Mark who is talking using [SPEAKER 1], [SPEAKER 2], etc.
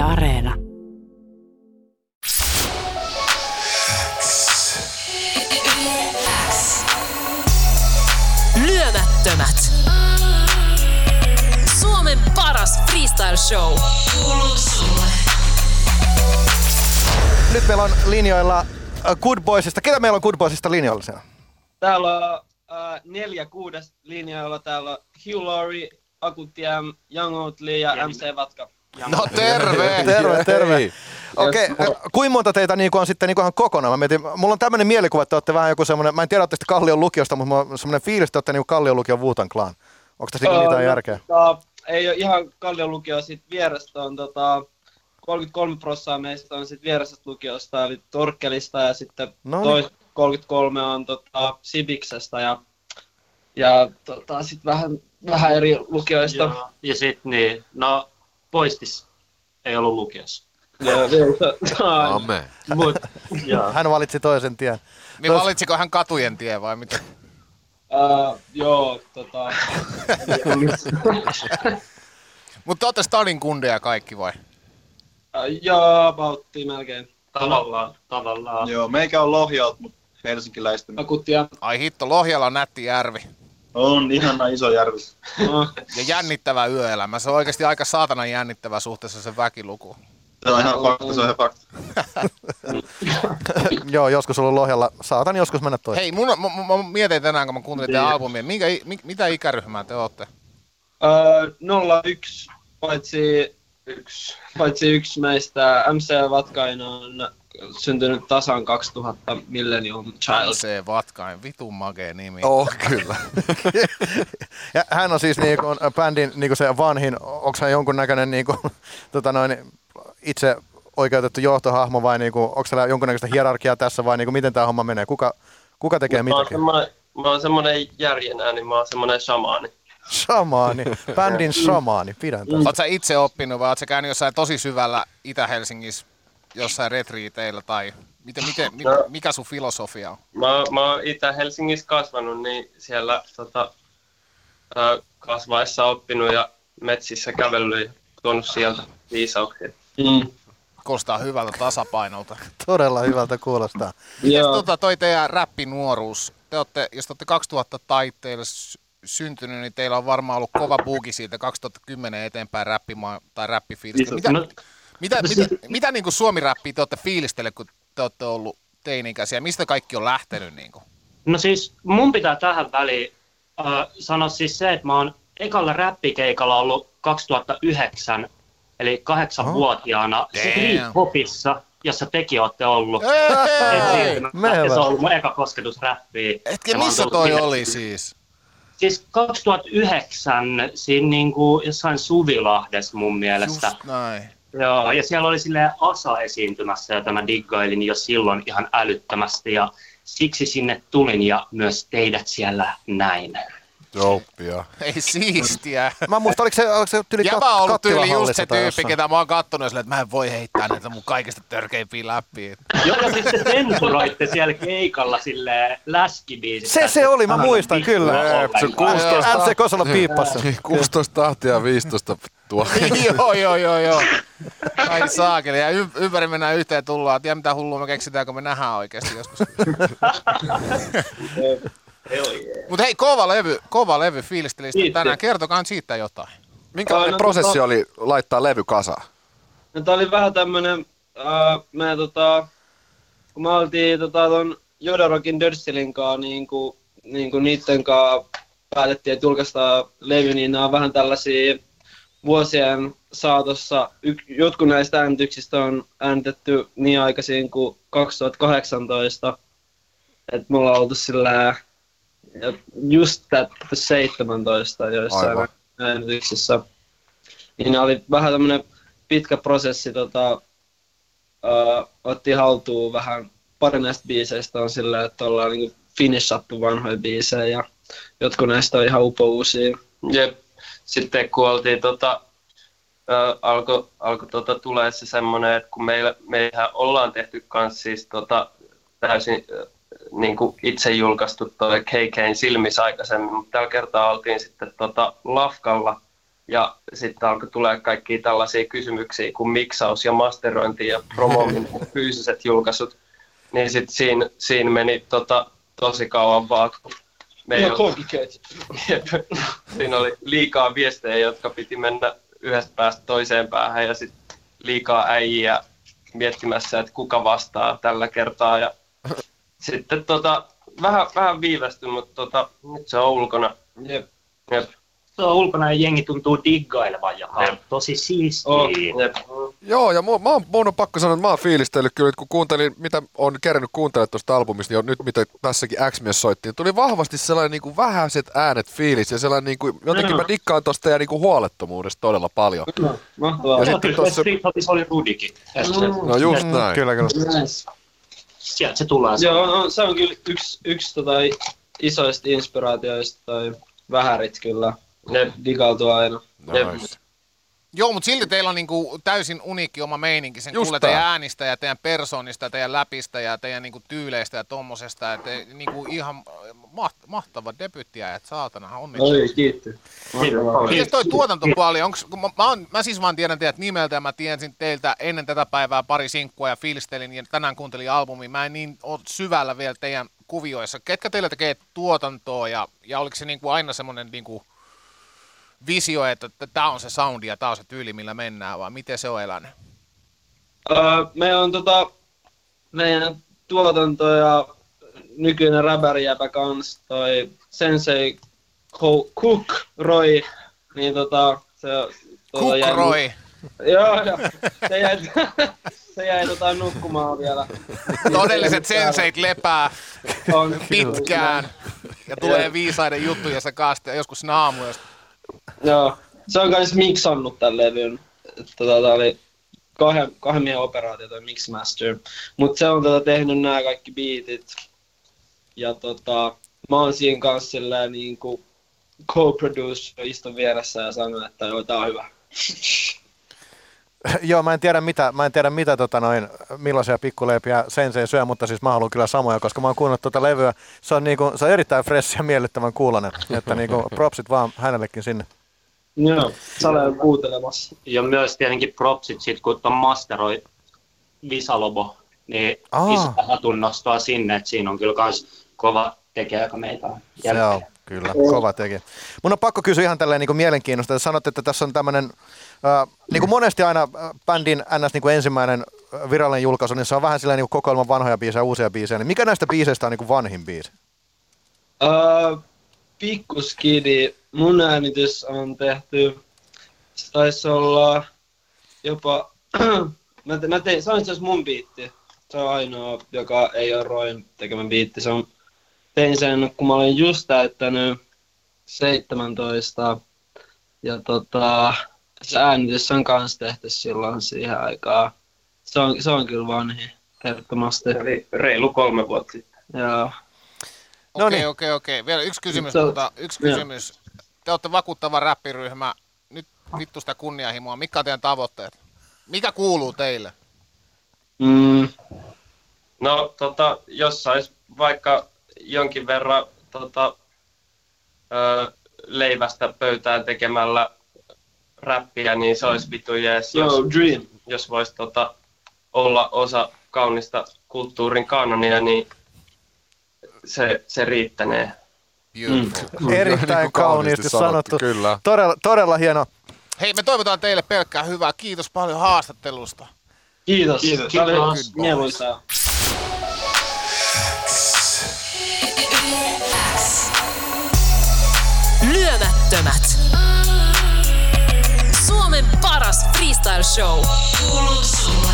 [SPEAKER 1] Yle Areena.
[SPEAKER 2] Lyömättömät. Suomen paras freestyle show. Kuuluu sulle.
[SPEAKER 3] Nyt meillä on linjoilla äh, Good Boysista. Ketä meillä on Good Boysista linjoilla siellä?
[SPEAKER 4] Täällä on äh, neljä kuudes linjoilla. Täällä on Hugh Laurie, Akutiem, Young Oatly ja MC Vatka.
[SPEAKER 5] No terve!
[SPEAKER 3] Terve, terve.
[SPEAKER 5] Hei.
[SPEAKER 3] Okei, okay. kuinka monta teitä niinku on sitten niinku ihan kokonaan? Mä mietin, mulla on tämmöinen mielikuva, että olette vähän joku semmoinen, mä en tiedä, olette Kallion lukiosta, mutta mulla on semmoinen fiilis, että olette niinku Kallion lukion Wutan Clan. Onko tässä niinku mitään järkeä?
[SPEAKER 4] Tota, ei ole ihan Kallion lukio, sit vierestä on tota, 33 prosenttia meistä on sit vierestä lukiosta, eli Torkkelista, ja sitten
[SPEAKER 3] No niin.
[SPEAKER 4] tois 33 on tota, Sibiksestä, ja, ja tota, sitten vähän, vähän eri lukioista.
[SPEAKER 6] Joo. Ja sitten niin, no poistis ei ollut lukiossa.
[SPEAKER 5] Amen.
[SPEAKER 6] Mut.
[SPEAKER 3] Hän valitsi toisen tien.
[SPEAKER 5] Niin valitsiko hän katujen tie vai mitä?
[SPEAKER 4] Uh, joo, tota,
[SPEAKER 5] Mutta olette Stadin kundeja kaikki vai?
[SPEAKER 4] uh, joo, aboutti melkein.
[SPEAKER 6] Tavallaan, tavallaan.
[SPEAKER 7] Joo, meikä on Lohjalta, mutta helsinkiläistä.
[SPEAKER 4] Akutia.
[SPEAKER 5] Ai hitto, Lohjalla on nätti järvi.
[SPEAKER 7] On ihana iso järvi.
[SPEAKER 5] Ja jännittävä yöelämä. Se on oikeasti aika saatana jännittävä suhteessa sen väkilukuun.
[SPEAKER 7] Se on ihan fakta, se on ihan fakta.
[SPEAKER 3] Joo, joskus ollut Lohjalla. Saatan joskus mennä toiseen.
[SPEAKER 5] Hei, mun, mä, mä mietin tänään, kun mä kuuntelin teidän albumia, minkä, mi, mitä ikäryhmää te olette?
[SPEAKER 4] uh, 01, paitsi yksi, paitsi yksi meistä, MC Vatkainen on syntynyt tasan 2000 Millennium Child.
[SPEAKER 5] Se Vatkain, vitun makee nimi.
[SPEAKER 3] Oh, kyllä. ja hän on siis niinku bändin niinku se vanhin, onko hän jonkunnäköinen niinku, tota noin, itse oikeutettu johtohahmo vai niinku, onko siellä jonkunnäköistä hierarkiaa tässä vai niinku, miten tämä homma menee? Kuka, kuka tekee
[SPEAKER 6] Mä oon
[SPEAKER 3] mitäkin?
[SPEAKER 6] mä oon semmonen järjenä, niin mä oon semmonen shamaani.
[SPEAKER 3] Shamaani, bändin shamaani, pidän tästä.
[SPEAKER 5] Sä itse oppinut vai sä käynyt jossain tosi syvällä Itä-Helsingissä jossain retriiteillä tai miten, miten, mi,
[SPEAKER 6] No.
[SPEAKER 5] mikä sun filosofia on?
[SPEAKER 6] Mä, mä oon Itä-Helsingissä kasvanut, niin siellä tota, ää, kasvaessa oppinut ja metsissä kävellyt ja tuonut sieltä viisauksia.
[SPEAKER 4] Mm.
[SPEAKER 5] Kuulostaa hyvältä tasapainolta.
[SPEAKER 3] Todella hyvältä kuulostaa.
[SPEAKER 5] Mites
[SPEAKER 4] Joo.
[SPEAKER 5] tota, toi teidän räppinuoruus? Te olette, jos te olette 2000 taitteilla sy- syntynyt, niin teillä on varmaan ollut kova bugi siitä 2010 eteenpäin räppimaa tai räppifiilistä. Mitä,
[SPEAKER 6] No,
[SPEAKER 5] mitä, mitä,
[SPEAKER 6] siis-
[SPEAKER 5] mitä niin kuin suomi-räppiä te olette fiilistelleet, kun te olette ollut teini-ikäisiä? Mistä kaikki on lähtenyt? Niin kuin?
[SPEAKER 6] No siis mun pitää tähän väliin äh, sanoa siis se, että mä oon ekalla räppikeikalla ollut 2009, eli kahdeksanvuotiaana Street Popissa, jossa tekin olette ollut.
[SPEAKER 3] Mehvä.
[SPEAKER 6] Ja se on ollut mun eka kosketus räppiin. Oon
[SPEAKER 5] missä toi oli siis?
[SPEAKER 6] Siis 2009 siinä niinku jossain Suvilahdessa mun mielestä.
[SPEAKER 5] Just näin.
[SPEAKER 6] Joo, ja siellä oli silleen Asa esiintymässä, jota mä diggailin jo silloin ihan älyttömästi. Ja siksi sinne tulin ja myös teidät siellä näin.
[SPEAKER 5] Jopia. Ei siistiä.
[SPEAKER 3] Mä muistan, oliko se, oliko se tyyli
[SPEAKER 5] Jäbä
[SPEAKER 3] kat-
[SPEAKER 5] on ollut tyyli just se tyyppi,
[SPEAKER 3] jossain?
[SPEAKER 5] ketä mä oon kattonut silleen, että mä en voi heittää näitä mun kaikista törkeimpiä läppiä.
[SPEAKER 6] Joo, ja sitten sensuroitte siellä keikalla silleen läskibiisit.
[SPEAKER 3] Se se oli, mä muistan kyllä.
[SPEAKER 5] Se 16
[SPEAKER 3] MC Kosola piippassa.
[SPEAKER 8] 16 tahtia ja 15 tuo.
[SPEAKER 5] joo, joo, joo, joo. Ai saakeli. Ja y- ympäri mennään yhteen tullaan. Tiedä mitä hullua me keksitään, kun me nähdään oikeasti joskus. Mutta hei, kova levy, kova levy fiilistelistä tänään. Kertokaa siitä jotain.
[SPEAKER 8] Minkälainen
[SPEAKER 4] No,
[SPEAKER 8] prosessi
[SPEAKER 4] tota-
[SPEAKER 8] oli laittaa levy kasaan?
[SPEAKER 4] No tää oli vähän tämmönen, äh, me tota, kun me oltiin tota ton Jodarokin Dörssilin kaa niinku, niinku niitten kaa päätettiin, että julkaistaan levy, niin nämä on vähän tällaisia vuosien saatossa, y- jotkut näistä äänityksistä on äänitetty niin aikaisin kuin 2018, että me ollaan oltu sillä just that 17 joissain äänityksissä. Niin oli vähän tämmönen pitkä prosessi, tota, uh, otti haltuun vähän pari näistä biiseistä on sillä, että ollaan niinku finishattu vanhoja biisejä ja jotkut näistä on ihan upouusia.
[SPEAKER 6] Jep. Sitten kun oltiin tota, ö, alkoi alko tota tulee se semmoinen, että kun meillä, meihän ollaan tehty kans siis tota, täysin ö, niin kuin itse julkaistu toi KKn silmissä aikaisemmin, mutta tällä kertaa oltiin sitten tota Lafkalla
[SPEAKER 4] Ja sitten alkoi tulee kaikki tällaisia kysymyksiä kuin miksaus ja masterointi ja promoominen ja fyysiset julkaisut. Niin sitten siinä, siinä meni tota, tosi kauan vaan, kun me ei ollut- Jep. Siinä oli liikaa viestejä, jotka piti mennä yhdestä päästä toiseen päähän ja sitten liikaa äijiä miettimässä, että kuka vastaa tällä kertaa. Ja sitten tota, vähän, vähän viivästyi, mutta tota, nyt se on ulkona. Jep. Jep.
[SPEAKER 6] Se on ulkona ja jengi tuntuu diggailevan ja
[SPEAKER 4] Jep.
[SPEAKER 6] tosi siistiä.
[SPEAKER 4] Oh, jep.
[SPEAKER 8] Joo, ja mua, mä oon, mun on pakko sanoa, että mä oon fiilistellyt kyllä, kun kuuntelin, mitä on kerännyt kuuntelemaan tuosta albumista, niin nyt mitä tässäkin X-mies soitti, niin tuli vahvasti sellainen niin kuin vähäiset äänet fiilis ja sellainen niin kuin, jotenkin mä dikkaan tosta ja niin kuin huolettomuudesta todella paljon.
[SPEAKER 4] Mahtavaa.
[SPEAKER 8] Ja
[SPEAKER 6] Ja
[SPEAKER 8] sitten tossa-
[SPEAKER 6] oli Rudikin.
[SPEAKER 8] No just näin.
[SPEAKER 3] Kyllä, kyllä.
[SPEAKER 6] Sieltä se tulee.
[SPEAKER 4] Joo, no, se on kyllä yksi, yksi tota, isoista inspiraatioista toi vähärit kyllä. Ne digautuu aina.
[SPEAKER 8] Nice.
[SPEAKER 5] Joo, mutta silti teillä on niinku täysin uniikki oma meininki. Sen
[SPEAKER 8] Just
[SPEAKER 5] kuulee teidän äänistä ja teidän persoonista ja teidän läpistä ja teidän niinku tyyleistä ja tommosesta. Et te, niinku ihan mahtava debyttiä, että saatana onnittelut.
[SPEAKER 4] Oi, kiitti. Mahtavaa.
[SPEAKER 5] Miten toi tuotantopuoli, onks, kun mä, mä, on, mä siis vaan tiedän teidät nimeltä ja mä tiesin teiltä ennen tätä päivää pari sinkkua ja fiilistelin ja tänään kuuntelin albumia. Mä en niin ole syvällä vielä teidän kuvioissa. Ketkä teillä tekee tuotantoa ja, ja oliko se niinku aina semmoinen niinku visio, että tämä on se soundi ja tämä on se tyyli, millä mennään, vai miten se on elänyt?
[SPEAKER 4] Öö, me on tota, meidän tuotanto ja nykyinen räbärijäpä kans, toi Sensei Ko- Cook Roy, niin tota, se, tota jäi-
[SPEAKER 5] Kukroi,
[SPEAKER 4] Joo, joo. Se jäi, se jäi tota nukkumaan vielä.
[SPEAKER 5] todelliset senseit lepää
[SPEAKER 4] On,
[SPEAKER 5] pitkään ja tulee viisaiden juttuja se kanssa joskus naamuyöstä.
[SPEAKER 4] Joo. Se on kans miksannut tän levyn. Tota, oli kahden, kahden miehen operaatio toi Mixmaster. Mut se on tota, tehnyt nämä kaikki biitit. Ja tota, mä oon siinä kanssa silleen niinku co-producer, istun vieressä ja sanon, että joo, tää on hyvä.
[SPEAKER 3] Joo, mä en tiedä mitä, mä en tiedä mitä tota noin, millaisia pikkuleipiä sensei syö, mutta siis mä haluan kyllä samoja, koska mä oon kuunnellut tuota levyä. Se on, niinku, se on erittäin fresh ja miellyttävän kuulonen, että niinku, propsit vaan hänellekin sinne.
[SPEAKER 4] Joo, on kuuntelemassa.
[SPEAKER 6] Ja myös tietenkin propsit sit, kun ton masteroi Visalobo, niin
[SPEAKER 3] Aa.
[SPEAKER 6] Aa. iso hatunnostoa sinne, että siinä on kyllä kans kova tekijä, joka meitä on.
[SPEAKER 3] Se on kyllä kova tekijä. Mun on pakko kysyä ihan tälleen niin mielenkiinnosta. Sanotte, että tässä on tämmöinen, äh, niin kuin monesti aina bändin ns. Niin kuin ensimmäinen virallinen julkaisu, niin se on vähän silleen niin kuin kokoelman vanhoja biisejä ja uusia biisejä. Niin mikä näistä biiseistä on niin kuin vanhin biisi?
[SPEAKER 4] Uh, Pikkuskidi, mun äänitys on tehty, se taisi olla jopa, mä, te, mä tein, se on itse asiassa mun biitti. Se on ainoa, joka ei ole Roin tekemä biitti. Se on, tein sen, kun mä olin just täyttänyt 17. Ja tota, se äänitys on kans tehty silloin siihen aikaan. Se on, se on kyllä vanhi, ehdottomasti.
[SPEAKER 1] Eli reilu kolme vuotta sitten.
[SPEAKER 4] Joo.
[SPEAKER 3] No
[SPEAKER 5] Okei,
[SPEAKER 3] niin.
[SPEAKER 5] okei, okei. Vielä yksi kysymys,
[SPEAKER 4] Se on-
[SPEAKER 5] mutta yksi kysymys. Te olette vakuuttava räppiryhmä. Nyt vittu sitä kunnianhimoa. Mikä on teidän tavoitteet? Mikä kuuluu teille?
[SPEAKER 4] Mm,
[SPEAKER 1] No, tota, jos sais vaikka jonkin verran tota, ö, leivästä pöytään tekemällä räppiä, niin se olisi vitu jees, jos,
[SPEAKER 4] joo, Dream.
[SPEAKER 1] jos voisi tota, olla osa kaunista kulttuurin kanonia, niin se, se riittänee.
[SPEAKER 5] Beautiful.
[SPEAKER 3] Erittäin
[SPEAKER 8] Niin kuin
[SPEAKER 3] kauniisti sanottu.
[SPEAKER 8] Kyllä.
[SPEAKER 3] Todella, todella hieno.
[SPEAKER 5] Hei, me toivotaan teille pelkkää hyvää. Kiitos paljon haastattelusta.
[SPEAKER 4] Kiitos.
[SPEAKER 1] Kiitos.
[SPEAKER 4] Tämä oli
[SPEAKER 6] Kiitos.
[SPEAKER 4] mieluisaa.
[SPEAKER 2] Käsittämättömät. Suomen paras freestyle show. Kuuluu sulle.